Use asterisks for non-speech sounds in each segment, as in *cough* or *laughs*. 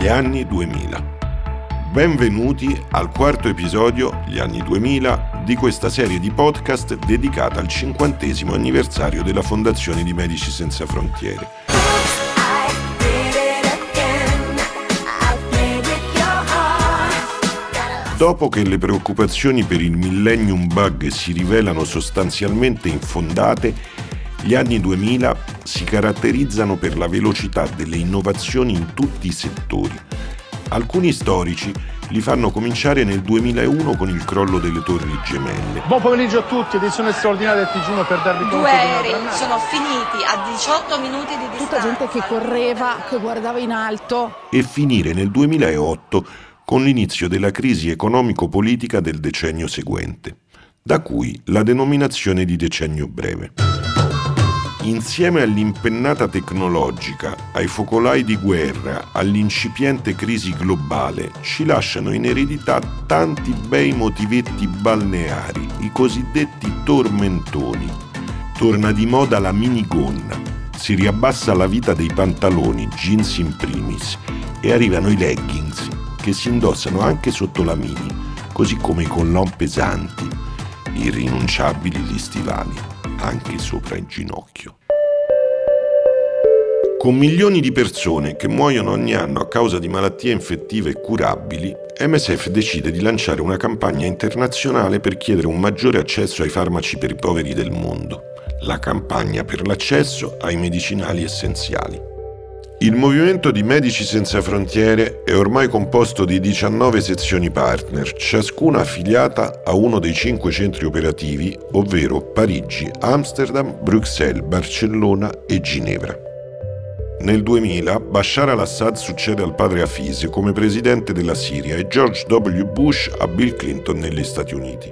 Gli anni 2000. Benvenuti al quarto episodio, Gli anni 2000, di questa serie di podcast dedicata al cinquantesimo anniversario della Fondazione di Medici Senza Frontiere. Dopo che le preoccupazioni per il millennium bug si rivelano sostanzialmente infondate, gli anni 2000 si caratterizzano per la velocità delle innovazioni in tutti i settori. Alcuni storici li fanno cominciare nel 2001 con il crollo delle torri gemelle. Buon pomeriggio a tutti, edizione straordinaria del TG1 per darvi conto Due aerei sono finiti a 18 minuti di distanza. Tutta gente che correva, che guardava in alto. E finire nel 2008 con l'inizio della crisi economico-politica del decennio seguente, da cui la denominazione di decennio breve. Insieme all'impennata tecnologica, ai focolai di guerra, all'incipiente crisi globale, ci lasciano in eredità tanti bei motivetti balneari, i cosiddetti tormentoni. Torna di moda la minigonna, si riabbassa la vita dei pantaloni, jeans in primis, e arrivano i leggings, che si indossano anche sotto la mini, così come i collon pesanti, irrinunciabili gli stivali anche sopra il ginocchio. Con milioni di persone che muoiono ogni anno a causa di malattie infettive curabili, MSF decide di lanciare una campagna internazionale per chiedere un maggiore accesso ai farmaci per i poveri del mondo, la campagna per l'accesso ai medicinali essenziali. Il movimento di Medici Senza Frontiere è ormai composto di 19 sezioni partner, ciascuna affiliata a uno dei cinque centri operativi, ovvero Parigi, Amsterdam, Bruxelles, Barcellona e Ginevra. Nel 2000 Bashar al-Assad succede al padre Afisi come presidente della Siria e George W. Bush a Bill Clinton negli Stati Uniti.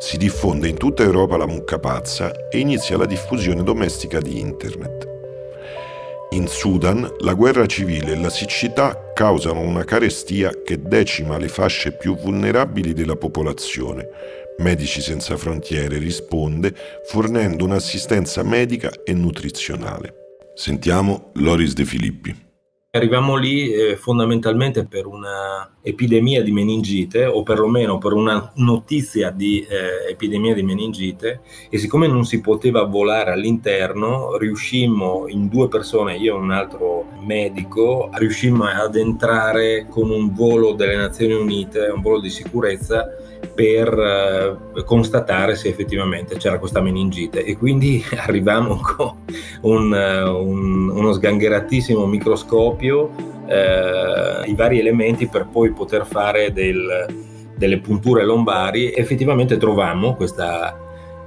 Si diffonde in tutta Europa la mucca pazza e inizia la diffusione domestica di Internet. In Sudan la guerra civile e la siccità causano una carestia che decima le fasce più vulnerabili della popolazione. Medici Senza Frontiere risponde fornendo un'assistenza medica e nutrizionale. Sentiamo Loris De Filippi. Arriviamo lì eh, fondamentalmente per un'epidemia di meningite o perlomeno per una notizia di eh, epidemia di meningite e siccome non si poteva volare all'interno riuscimmo in due persone, io e un altro medico, riuscimmo ad entrare con un volo delle Nazioni Unite, un volo di sicurezza per eh, constatare se effettivamente c'era questa meningite. E quindi *laughs* arriviamo con un, eh, un, uno sgangheratissimo microscopio eh, i vari elementi per poi poter fare del, delle punture lombari. Effettivamente trovammo questa,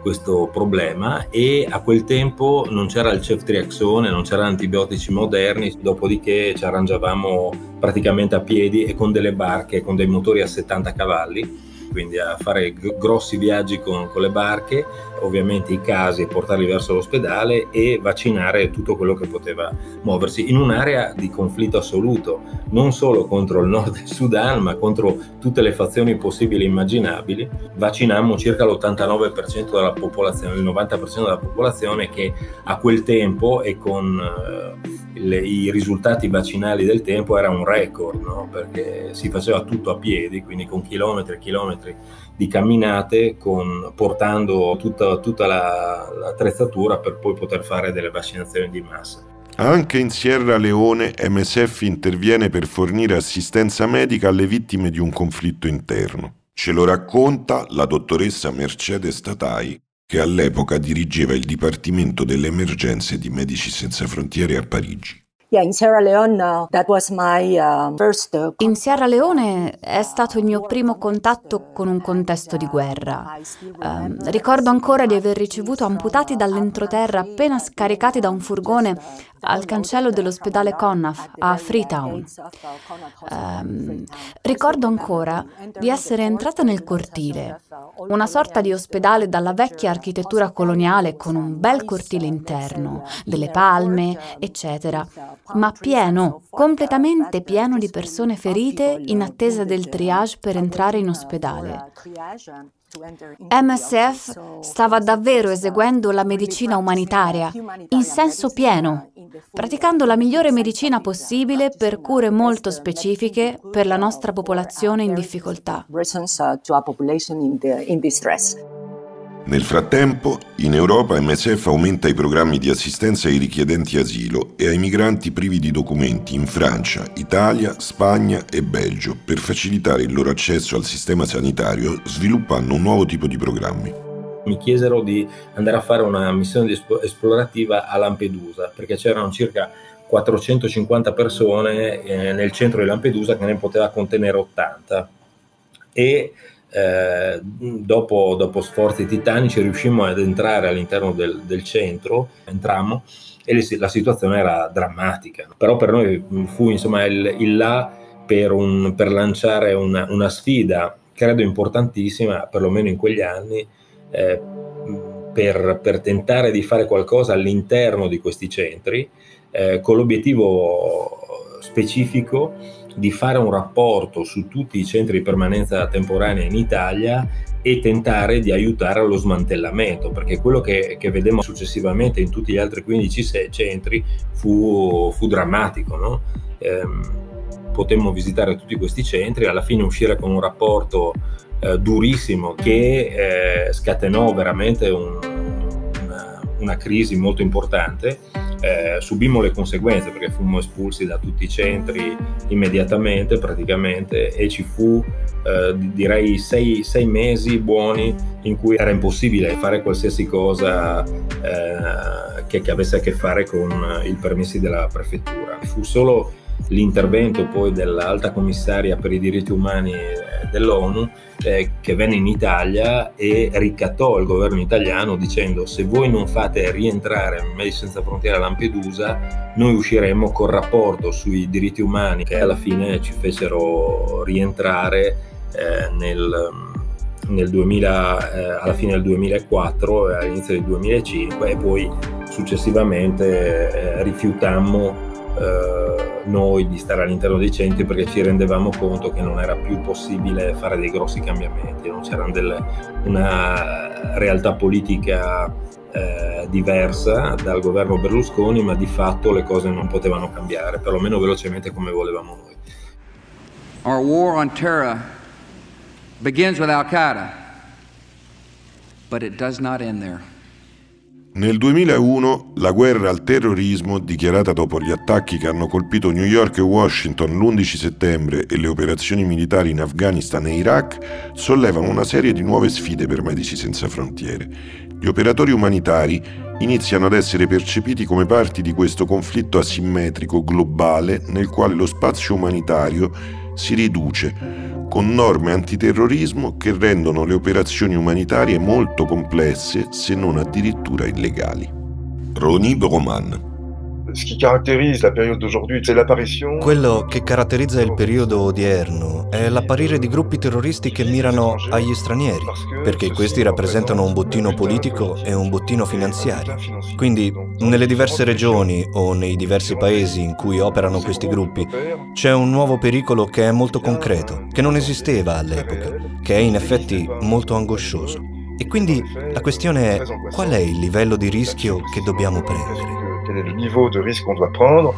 questo problema e a quel tempo non c'era il ceftriaxone, non c'erano antibiotici moderni, dopodiché ci arrangiavamo praticamente a piedi e con delle barche, con dei motori a 70 cavalli quindi a fare g- grossi viaggi con, con, le barche, ovviamente i casi portarli verso l'ospedale e vaccinare tutto quello che poteva muoversi in un'area di conflitto assoluto, non solo contro il nord del Sudan, ma contro tutte le fazioni possibili e immaginabili. Vaccinammo circa l'89% della popolazione, il 90% della popolazione che a quel tempo e con eh, le, i risultati vaccinali del tempo era un record, no? perché si faceva tutto a piedi, quindi con chilometri e chilometri di camminate, con, portando tutta, tutta la, l'attrezzatura per poi poter fare delle vaccinazioni di massa. Anche in Sierra Leone MSF interviene per fornire assistenza medica alle vittime di un conflitto interno. Ce lo racconta la dottoressa Mercedes Tatai, che all'epoca dirigeva il Dipartimento delle Emergenze di Medici Senza Frontiere a Parigi. Yeah, in Sierra Leone, uh, that was my uh, first. In Sierra Leone è stato il mio primo contatto con un contesto di guerra. Uh, ricordo ancora di aver ricevuto amputati dall'entroterra appena scaricati da un furgone al cancello dell'ospedale Connaf a Freetown. Um, ricordo ancora di essere entrata nel cortile, una sorta di ospedale dalla vecchia architettura coloniale con un bel cortile interno, delle palme, eccetera ma pieno, completamente pieno di persone ferite in attesa del triage per entrare in ospedale. MSF stava davvero eseguendo la medicina umanitaria in senso pieno, praticando la migliore medicina possibile per cure molto specifiche per la nostra popolazione in difficoltà. Nel frattempo, in Europa MSF aumenta i programmi di assistenza ai richiedenti asilo e ai migranti privi di documenti in Francia, Italia, Spagna e Belgio per facilitare il loro accesso al sistema sanitario sviluppando un nuovo tipo di programmi. Mi chiesero di andare a fare una missione esplorativa a Lampedusa perché c'erano circa 450 persone eh, nel centro di Lampedusa che ne poteva contenere 80 e eh, dopo, dopo, sforzi titanici riuscimmo ad entrare all'interno del, del centro, entrammo e le, la situazione era drammatica, però per noi fu insomma il, il là per, un, per lanciare una, una, sfida, credo importantissima, perlomeno in quegli anni, eh, per, per, tentare di fare qualcosa all'interno di questi centri, eh, con l'obiettivo specifico di fare un rapporto su tutti i centri di permanenza temporanea in Italia e tentare di aiutare allo smantellamento, perché quello che, che vedemmo successivamente in tutti gli altri 15 centri fu, fu drammatico. No? Ehm, potemmo visitare tutti questi centri, alla fine uscire con un rapporto eh, durissimo che eh, scatenò veramente un, una, una crisi molto importante eh, subimmo le conseguenze perché fummo espulsi da tutti i centri immediatamente praticamente e ci fu eh, direi sei, sei, mesi buoni in cui era impossibile fare qualsiasi cosa eh, che, che avesse a che fare con i permessi della prefettura. Fu solo l'intervento poi dell'alta commissaria per i diritti umani eh, dell'ONU eh, che venne in Italia e ricattò il governo italiano dicendo se voi non fate rientrare Medici Senza Frontiere a Lampedusa noi usciremo col rapporto sui diritti umani. Che alla fine ci fecero rientrare eh, nel, nel 2000, eh, alla fine del 2004 e all'inizio del 2005 e poi successivamente eh, rifiutammo eh, noi di stare all'interno dei centri perché ci rendevamo conto che non era più possibile fare dei grossi cambiamenti, non c'era delle, una realtà politica eh, diversa dal governo Berlusconi, ma di fatto le cose non potevano cambiare, perlomeno velocemente come volevamo noi. Our war on terror begins with Al-Qaeda, but it does not end there. Nel 2001 la guerra al terrorismo, dichiarata dopo gli attacchi che hanno colpito New York e Washington l'11 settembre e le operazioni militari in Afghanistan e Iraq, sollevano una serie di nuove sfide per Medici Senza Frontiere. Gli operatori umanitari iniziano ad essere percepiti come parti di questo conflitto asimmetrico globale nel quale lo spazio umanitario si riduce con norme antiterrorismo che rendono le operazioni umanitarie molto complesse, se non addirittura illegali. Ronnie Broman quello che caratterizza il periodo odierno è l'apparire di gruppi terroristi che mirano agli stranieri, perché questi rappresentano un bottino politico e un bottino finanziario. Quindi, nelle diverse regioni o nei diversi paesi in cui operano questi gruppi, c'è un nuovo pericolo che è molto concreto, che non esisteva all'epoca, che è in effetti molto angoscioso. E quindi la questione è qual è il livello di rischio che dobbiamo prendere? Quel est le niveau de risque qu'on doit prendre.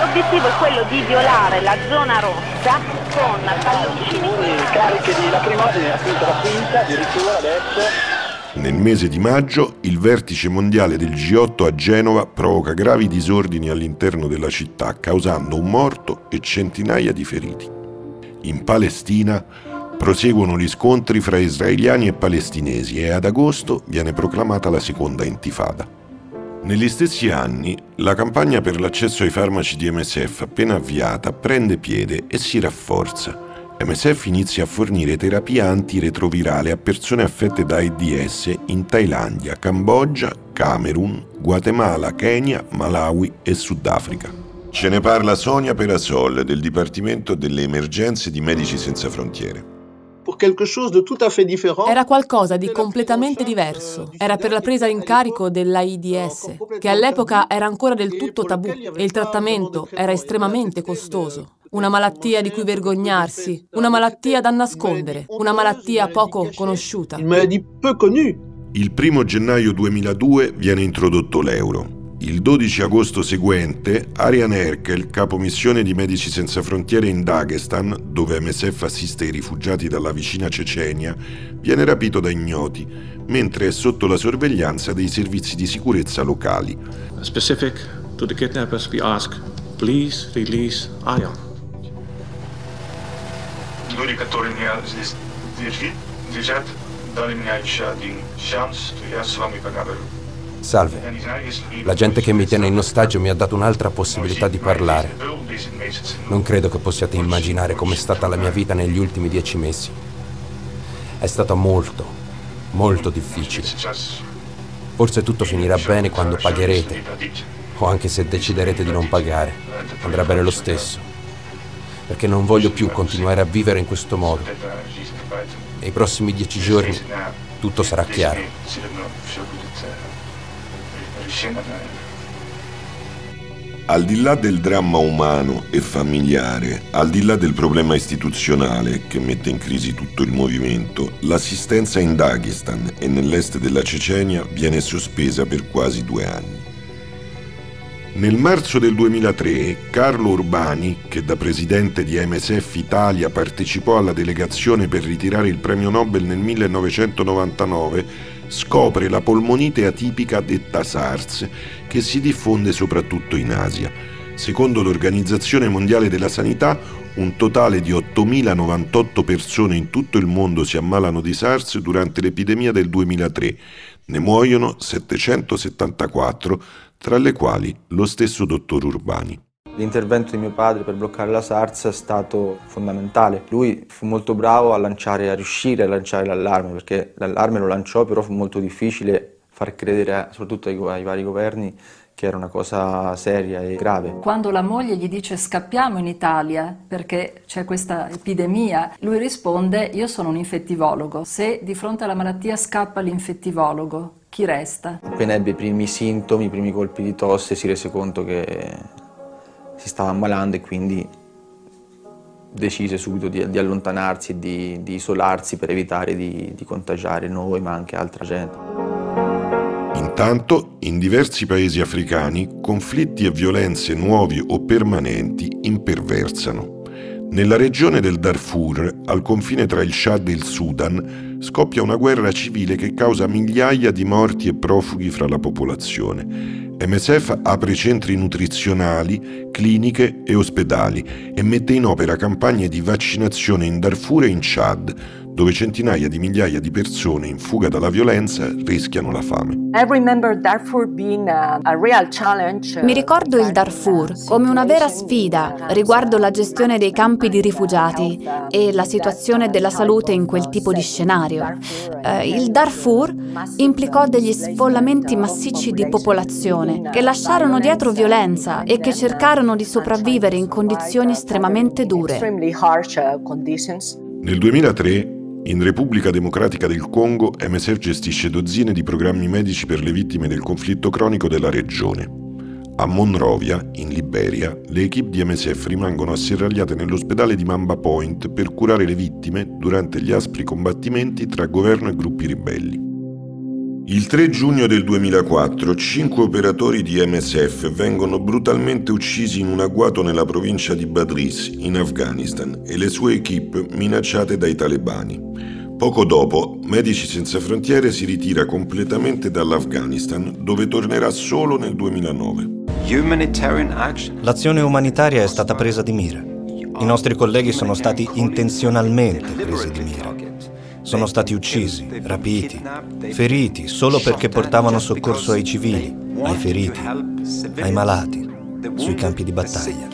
L'obiettivo è quello di violare la zona rossa con palloncini cariche di lacrimogeni, appunto la quinta addirittura adesso. Nel mese di maggio il vertice mondiale del G8 a Genova provoca gravi disordini all'interno della città, causando un morto e centinaia di feriti. In Palestina proseguono gli scontri fra israeliani e palestinesi e ad agosto viene proclamata la seconda intifada. Negli stessi anni, la campagna per l'accesso ai farmaci di MSF appena avviata prende piede e si rafforza. MSF inizia a fornire terapia antiretrovirale a persone affette da AIDS in Thailandia, Cambogia, Camerun, Guatemala, Kenya, Malawi e Sudafrica. Ce ne parla Sonia Perasol del Dipartimento delle Emergenze di Medici Senza Frontiere. Era qualcosa di completamente diverso. Era per la presa in carico dell'AIDS, che all'epoca era ancora del tutto tabù e il trattamento era estremamente costoso. una malattia di cui vergognarsi, una malattia da nascondere, una malattia poco conosciuta. Il primo gennaio 2002 viene introdotto l'euro. Il 12 agosto seguente, Arian Erkel, capo missione di Medici Senza Frontiere in Dagestan, dove MSF assiste i rifugiati dalla vicina Cecenia, viene rapito da ignoti, mentre è sotto la sorveglianza dei servizi di sicurezza locali. Specific to the kidnappers we ask, please release Arian. Люди, которые меня здесь держат, дали мне еще один шанс, то я с вами поговорю. Salve, la gente che mi tiene in ostaggio mi ha dato un'altra possibilità di parlare. Non credo che possiate immaginare com'è stata la mia vita negli ultimi dieci mesi. È stata molto, molto difficile. Forse tutto finirà bene quando pagherete, o anche se deciderete di non pagare, andrà bene lo stesso. Perché non voglio più continuare a vivere in questo modo. Nei prossimi dieci giorni tutto sarà chiaro. Al di là del dramma umano e familiare, al di là del problema istituzionale che mette in crisi tutto il movimento, l'assistenza in Dagestan e nell'est della Cecenia viene sospesa per quasi due anni. Nel marzo del 2003 Carlo Urbani, che da presidente di MSF Italia partecipò alla delegazione per ritirare il premio Nobel nel 1999, scopre la polmonite atipica detta SARS, che si diffonde soprattutto in Asia. Secondo l'Organizzazione Mondiale della Sanità, un totale di 8.098 persone in tutto il mondo si ammalano di SARS durante l'epidemia del 2003. Ne muoiono 774, tra le quali lo stesso dottor Urbani. L'intervento di mio padre per bloccare la SARS è stato fondamentale. Lui fu molto bravo a lanciare, a riuscire a lanciare l'allarme, perché l'allarme lo lanciò, però fu molto difficile far credere, soprattutto ai, ai vari governi, che era una cosa seria e grave. Quando la moglie gli dice scappiamo in Italia perché c'è questa epidemia, lui risponde io sono un infettivologo. Se di fronte alla malattia scappa l'infettivologo, chi resta? Appena ebbe i primi sintomi, i primi colpi di tosse, si rese conto che si stava ammalando e quindi decise subito di, di allontanarsi e di, di, isolarsi per evitare di, di contagiare noi ma anche altra gente. Intanto, in diversi paesi africani, conflitti e violenze nuovi o permanenti imperversano. Nella regione del Darfur, al confine tra il Chad e il Sudan, scoppia una guerra civile che causa migliaia di morti e profughi fra la popolazione MSF apre centri nutrizionali, cliniche e ospedali e mette in opera campagne di vaccinazione in Darfur e in Chad, dove centinaia di migliaia di persone in fuga dalla violenza rischiano la fame. Mi ricordo il Darfur come una vera sfida riguardo la gestione dei campi di rifugiati e la situazione della salute in quel tipo di scenario. Eh, il Darfur implicò degli sfollamenti massicci di popolazione che lasciarono dietro violenza e che cercarono di sopravvivere in condizioni estremamente dure. Nel 2003 in Repubblica Democratica del Congo, MSF gestisce dozzine di programmi medici per le vittime del conflitto cronico della regione. A Monrovia, in Liberia, le equip di MSF rimangono asserragliate nell'ospedale di Mamba Point per curare le vittime durante gli aspri combattimenti tra governo e gruppi ribelli. Il 3 giugno del 2004 cinque operatori di MSF vengono brutalmente uccisi in un agguato nella provincia di Badris, in Afghanistan, e le sue equip minacciate dai talebani. Poco dopo, Medici Senza Frontiere si ritira completamente dall'Afghanistan, dove tornerà solo nel 2009. L'azione umanitaria è stata presa di mira. I nostri colleghi sono stati intenzionalmente presi di mira sono stati uccisi, rapiti, feriti solo perché portavano soccorso ai civili, ai feriti, ai malati, sui campi di battaglia.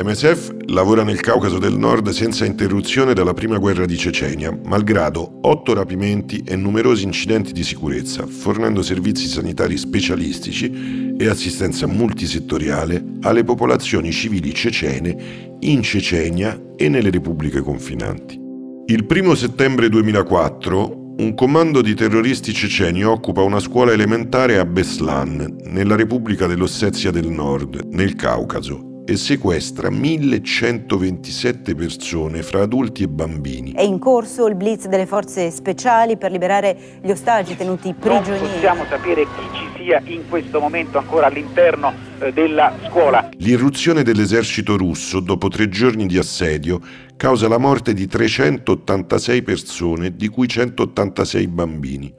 MSF lavora nel Caucaso del Nord senza interruzione dalla prima guerra di Cecenia, malgrado otto rapimenti e numerosi incidenti di sicurezza, fornendo servizi sanitari specialistici e assistenza multisettoriale alle popolazioni civili cecene in Cecenia e nelle repubbliche confinanti. Il 1 settembre 2004 un comando di terroristi ceceni occupa una scuola elementare a Beslan, nella Repubblica dell'Ossetia del Nord, nel Caucaso, e sequestra 1127 persone fra adulti e bambini. È in corso il blitz delle forze speciali per liberare gli ostaggi tenuti prigionieri. Non possiamo sapere chi ci sia in questo momento ancora all'interno eh, della scuola. L'irruzione dell'esercito russo dopo tre giorni di assedio causa la morte di 386 persone, di cui 186 bambini.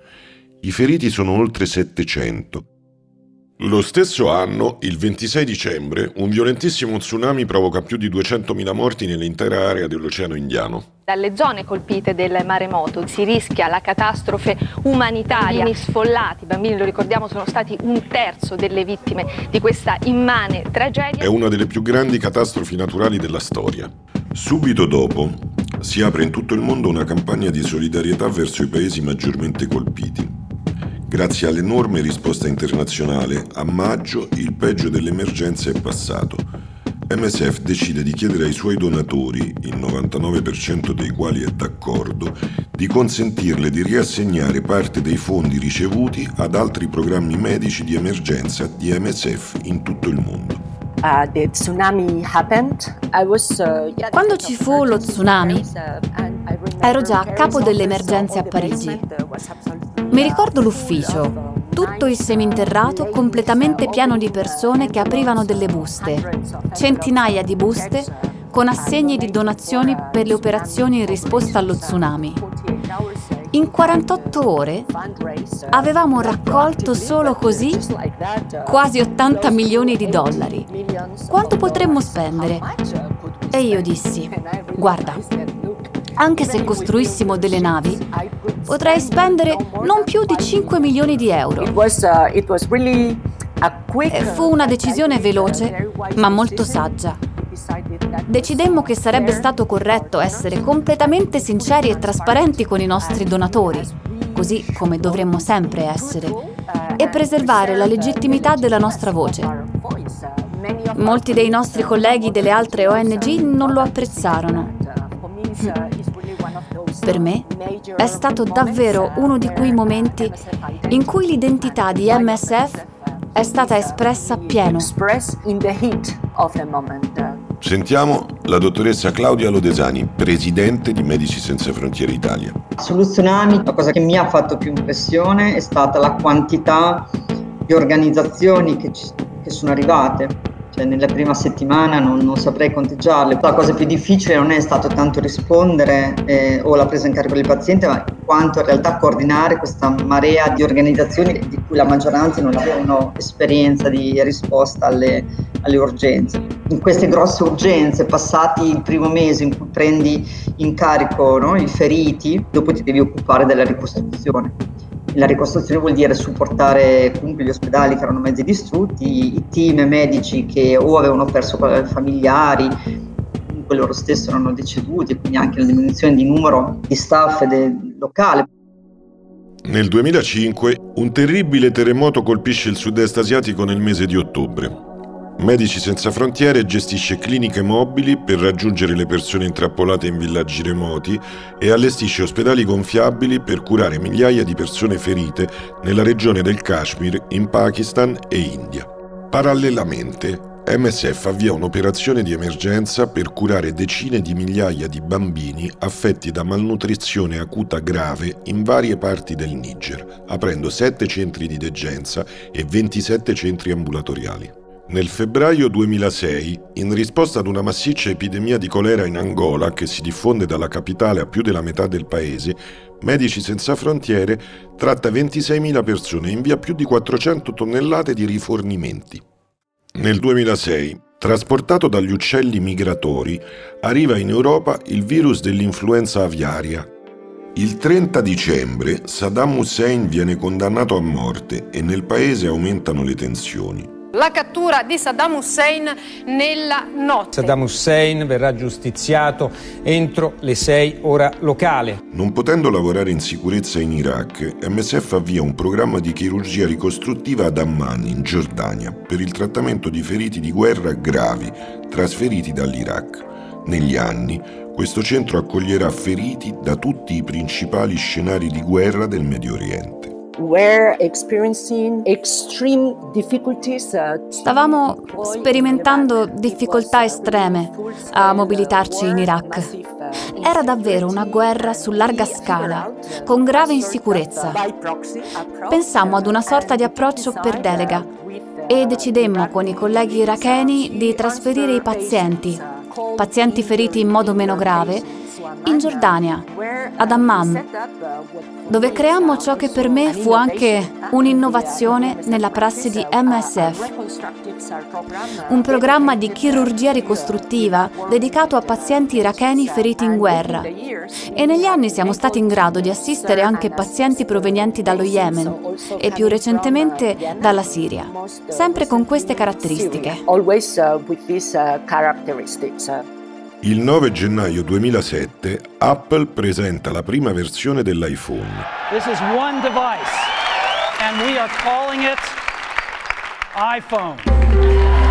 I feriti sono oltre 700. Lo stesso anno, il 26 dicembre, un violentissimo tsunami provoca più di 200.000 morti nell'intera area dell'Oceano Indiano. Dalle zone colpite del maremoto si rischia la catastrofe umanitaria. Bambini sfollati, i bambini lo ricordiamo sono stati un terzo delle vittime di questa immane tragedia. È una delle più grandi catastrofi naturali della storia. Subito dopo si apre in tutto il mondo una campagna di solidarietà verso i paesi maggiormente colpiti. Grazie all'enorme risposta internazionale, a maggio il peggio dell'emergenza è passato. MSF decide di chiedere ai suoi donatori, il 99% dei quali è d'accordo, di consentirle di riassegnare parte dei fondi ricevuti ad altri programmi medici di emergenza di MSF in tutto il mondo. Uh, Quando ci fu lo tsunami, ero già a capo delle emergenze a Parigi. Mi ricordo l'ufficio, tutto il seminterrato completamente pieno di persone che aprivano delle buste, centinaia di buste con assegni di donazioni per le operazioni in risposta allo tsunami. In 48 ore avevamo raccolto solo così quasi 80 milioni di dollari. Quanto potremmo spendere? E io dissi, guarda, anche se costruissimo delle navi, potrei spendere non più di 5 milioni di euro. Uh, e fu una decisione veloce, ma molto saggia. Decidemmo che sarebbe stato corretto essere completamente sinceri e trasparenti con i nostri donatori, così come dovremmo sempre essere, e preservare la legittimità della nostra voce. Molti dei nostri colleghi delle altre ONG non lo apprezzarono. Per me è stato davvero uno di quei momenti in cui l'identità di MSF è stata espressa appieno. Sentiamo la dottoressa Claudia Lodesani, presidente di Medici Senza Frontiere Italia. Sullo tsunami la cosa che mi ha fatto più impressione è stata la quantità di organizzazioni che, ci, che sono arrivate nella prima settimana non, non, saprei conteggiarle. La cosa più difficile non è stato tanto rispondere eh, o la presa in carico del paziente, ma quanto in realtà coordinare questa marea di organizzazioni di cui la maggioranza non avevano esperienza di risposta alle, alle urgenze. In queste grosse urgenze, passati il primo mese in cui prendi in carico no, i feriti, dopo ti devi occupare della ricostruzione la ricostruzione vuol dire supportare comunque gli ospedali che erano mezzi distrutti, i team medici che o avevano perso familiari, comunque loro stessi erano deceduti, quindi anche la diminuzione di numero di staff locale. Nel 2005 un terribile terremoto colpisce il sud-est asiatico nel mese di ottobre. Medici Senza Frontiere gestisce cliniche mobili per raggiungere le persone intrappolate in villaggi remoti e allestisce ospedali gonfiabili per curare migliaia di persone ferite nella regione del Kashmir, in Pakistan e India. Parallelamente, MSF avvia un'operazione di emergenza per curare decine di migliaia di bambini affetti da malnutrizione acuta grave in varie parti del Niger, aprendo 7 centri di degenza e 27 centri ambulatoriali. Nel febbraio 2006, in risposta ad una massiccia epidemia di colera in Angola che si diffonde dalla capitale a più della metà del paese, Medici Senza Frontiere tratta 26.000 persone e invia più di 400 tonnellate di rifornimenti. Nel 2006, trasportato dagli uccelli migratori, arriva in Europa il virus dell'influenza aviaria. Il 30 dicembre Saddam Hussein viene condannato a morte e nel paese aumentano le tensioni. La cattura di Saddam Hussein nella notte. Saddam Hussein verrà giustiziato entro le 6 ora locale. Non potendo lavorare in sicurezza in Iraq, MSF avvia un programma di chirurgia ricostruttiva ad Amman, in Giordania, per il trattamento di feriti di guerra gravi trasferiti dall'Iraq. Negli anni, questo centro accoglierà feriti da tutti i principali scenari di guerra del Medio Oriente. Stavamo sperimentando difficoltà estreme a mobilitarci in Iraq. Era davvero una guerra su larga scala, con grave insicurezza. Pensammo ad una sorta di approccio per delega e decidemmo con i colleghi iracheni di trasferire i pazienti, pazienti feriti in modo meno grave, in Giordania, ad Amman, dove creammo ciò che per me fu anche un'innovazione nella prassi di MSF, un programma di chirurgia ricostruttiva dedicato a pazienti iracheni feriti in guerra. E negli anni siamo stati in grado di assistere anche pazienti provenienti dallo Yemen e più recentemente dalla Siria, sempre con queste caratteristiche. Il 9 gennaio 2007 Apple presenta la prima versione dell'iPhone. This is one device and we are calling it iPhone.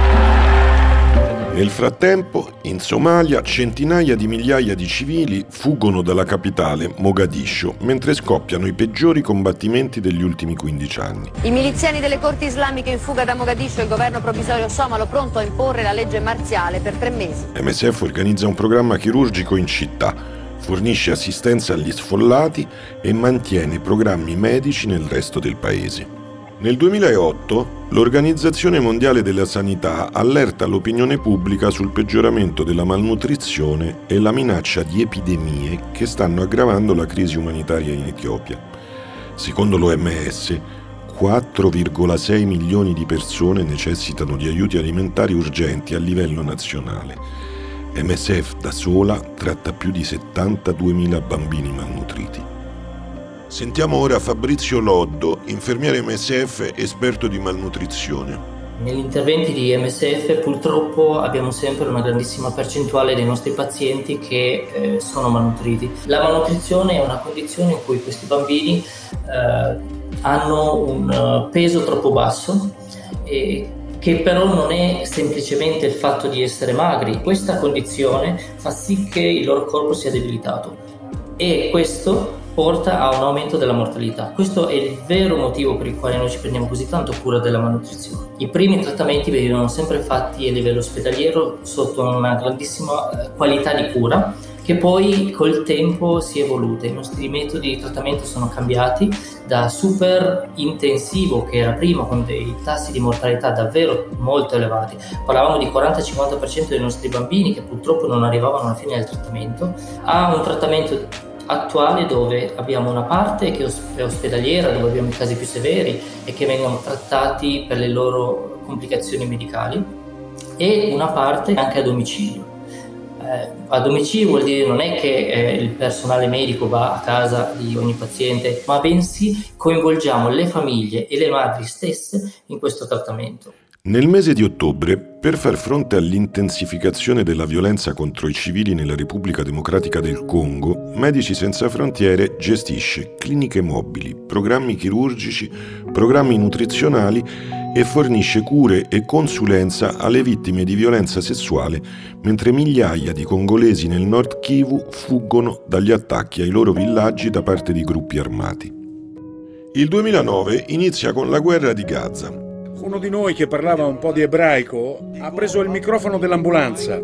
Nel frattempo, in Somalia, centinaia di migliaia di civili fuggono dalla capitale, Mogadiscio, mentre scoppiano i peggiori combattimenti degli ultimi 15 anni. I miliziani delle corti islamiche in fuga da Mogadiscio e il governo provvisorio somalo pronto a imporre la legge marziale per tre mesi. MSF organizza un programma chirurgico in città, fornisce assistenza agli sfollati e mantiene programmi medici nel resto del paese. Nel 2008 l'Organizzazione Mondiale della Sanità allerta l'opinione pubblica sul peggioramento della malnutrizione e la minaccia di epidemie che stanno aggravando la crisi umanitaria in Etiopia. Secondo l'OMS, 4,6 milioni di persone necessitano di aiuti alimentari urgenti a livello nazionale. MSF da sola tratta più di 72.000 bambini malnutriti. Sentiamo ora Fabrizio Loddo, infermiere MSF esperto di malnutrizione. Negli interventi di MSF purtroppo abbiamo sempre una grandissima percentuale dei nostri pazienti che eh, sono malnutriti. La malnutrizione è una condizione in cui questi bambini eh, hanno un uh, peso troppo basso e che però non è semplicemente il fatto di essere magri. Questa condizione fa sì che il loro corpo sia debilitato e questo porta a un aumento della mortalità. Questo è il vero motivo per il quale noi ci prendiamo così tanto cura della malnutrizione. I primi trattamenti venivano sempre fatti a livello ospedaliero sotto una grandissima eh, qualità di cura che poi col tempo si è evoluta. I nostri metodi di trattamento sono cambiati da super intensivo che era prima con dei tassi di mortalità davvero molto elevati. Parlavamo di 40-50% dei nostri bambini che purtroppo non arrivavano alla fine del trattamento a un trattamento attuale dove abbiamo una parte che è ospedaliera, dove abbiamo i casi più severi e che vengono trattati per le loro complicazioni medicali e una parte anche a domicilio. Eh, a domicilio vuol dire non è che eh, il personale medico va a casa di ogni paziente, ma bensì coinvolgiamo le famiglie e le madri stesse in questo trattamento. Nel mese di ottobre, per far fronte all'intensificazione della violenza contro i civili nella Repubblica Democratica del Congo, Medici Senza Frontiere gestisce cliniche mobili, programmi chirurgici, programmi nutrizionali e fornisce cure e consulenza alle vittime di violenza sessuale, mentre migliaia di congolesi nel nord Kivu fuggono dagli attacchi ai loro villaggi da parte di gruppi armati. Il 2009 inizia con la guerra di Gaza. Uno di noi che parlava un po' di ebraico ha preso il microfono dell'ambulanza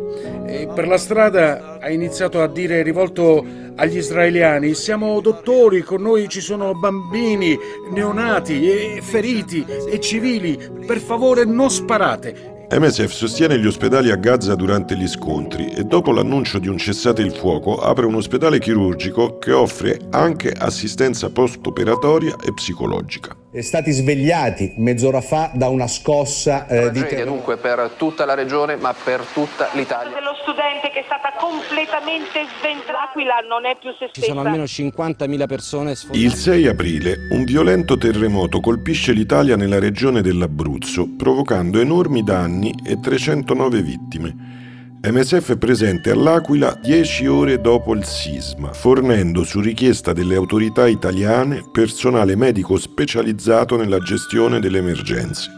e per la strada ha iniziato a dire rivolto agli israeliani siamo dottori, con noi ci sono bambini, neonati e feriti e civili, per favore non sparate. MSF sostiene gli ospedali a Gaza durante gli scontri e dopo l'annuncio di un cessate il fuoco apre un ospedale chirurgico che offre anche assistenza post-operatoria e psicologica. Stati svegliati mezz'ora fa da una scossa eh, di terrore. dunque per tutta la regione ma per tutta l'Italia. Dello studente che è stata completamente sventrata, L'Aquila non è più se stessa. Ci sono almeno 50.000 persone sfondate. Il 6 aprile un violento terremoto colpisce l'Italia nella regione dell'Abruzzo, provocando enormi danni anni e 309 vittime. MSF è presente all'Aquila 10 ore dopo il sisma, fornendo su richiesta delle autorità italiane personale medico specializzato nella gestione delle emergenze.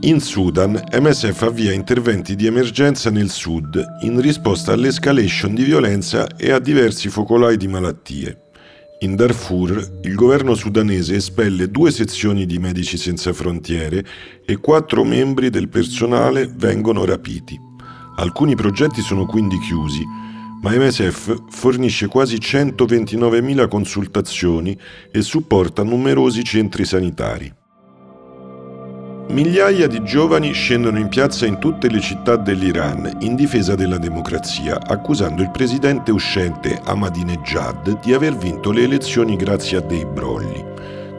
In Sudan, MSF avvia interventi di emergenza nel sud in risposta all'escalation di violenza e a diversi focolai di malattie. In Darfur il governo sudanese espelle due sezioni di Medici Senza Frontiere e quattro membri del personale vengono rapiti. Alcuni progetti sono quindi chiusi, ma MSF fornisce quasi 129.000 consultazioni e supporta numerosi centri sanitari. Migliaia di giovani scendono in piazza in tutte le città dell'Iran in difesa della democrazia, accusando il presidente uscente Ahmadinejad di aver vinto le elezioni grazie a dei brogli.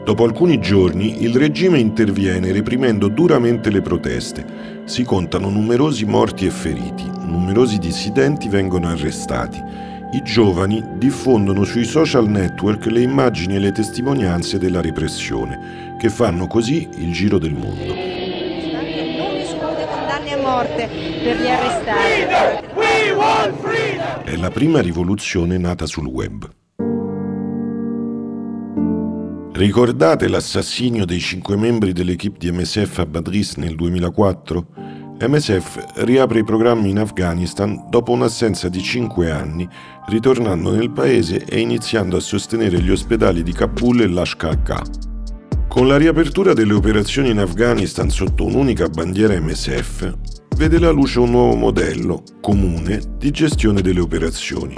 Dopo alcuni giorni il regime interviene reprimendo duramente le proteste. Si contano numerosi morti e feriti, numerosi dissidenti vengono arrestati. I giovani diffondono sui social network le immagini e le testimonianze della repressione, che fanno così il giro del mondo. Non esclude condanne a morte per gli arrestati. È la prima rivoluzione nata sul web. Ricordate l'assassinio dei cinque membri dell'equipe di MSF a Badris nel 2004? MSF riapre i programmi in Afghanistan dopo un'assenza di cinque anni, ritornando nel paese e iniziando a sostenere gli ospedali di Kabul e Lashkar Con la riapertura delle operazioni in Afghanistan sotto un'unica bandiera MSF, vede la luce un nuovo modello, comune, di gestione delle operazioni.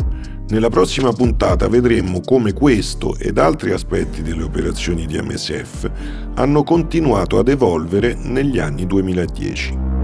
Nella prossima puntata vedremo come questo ed altri aspetti delle operazioni di MSF hanno continuato ad evolvere negli anni 2010.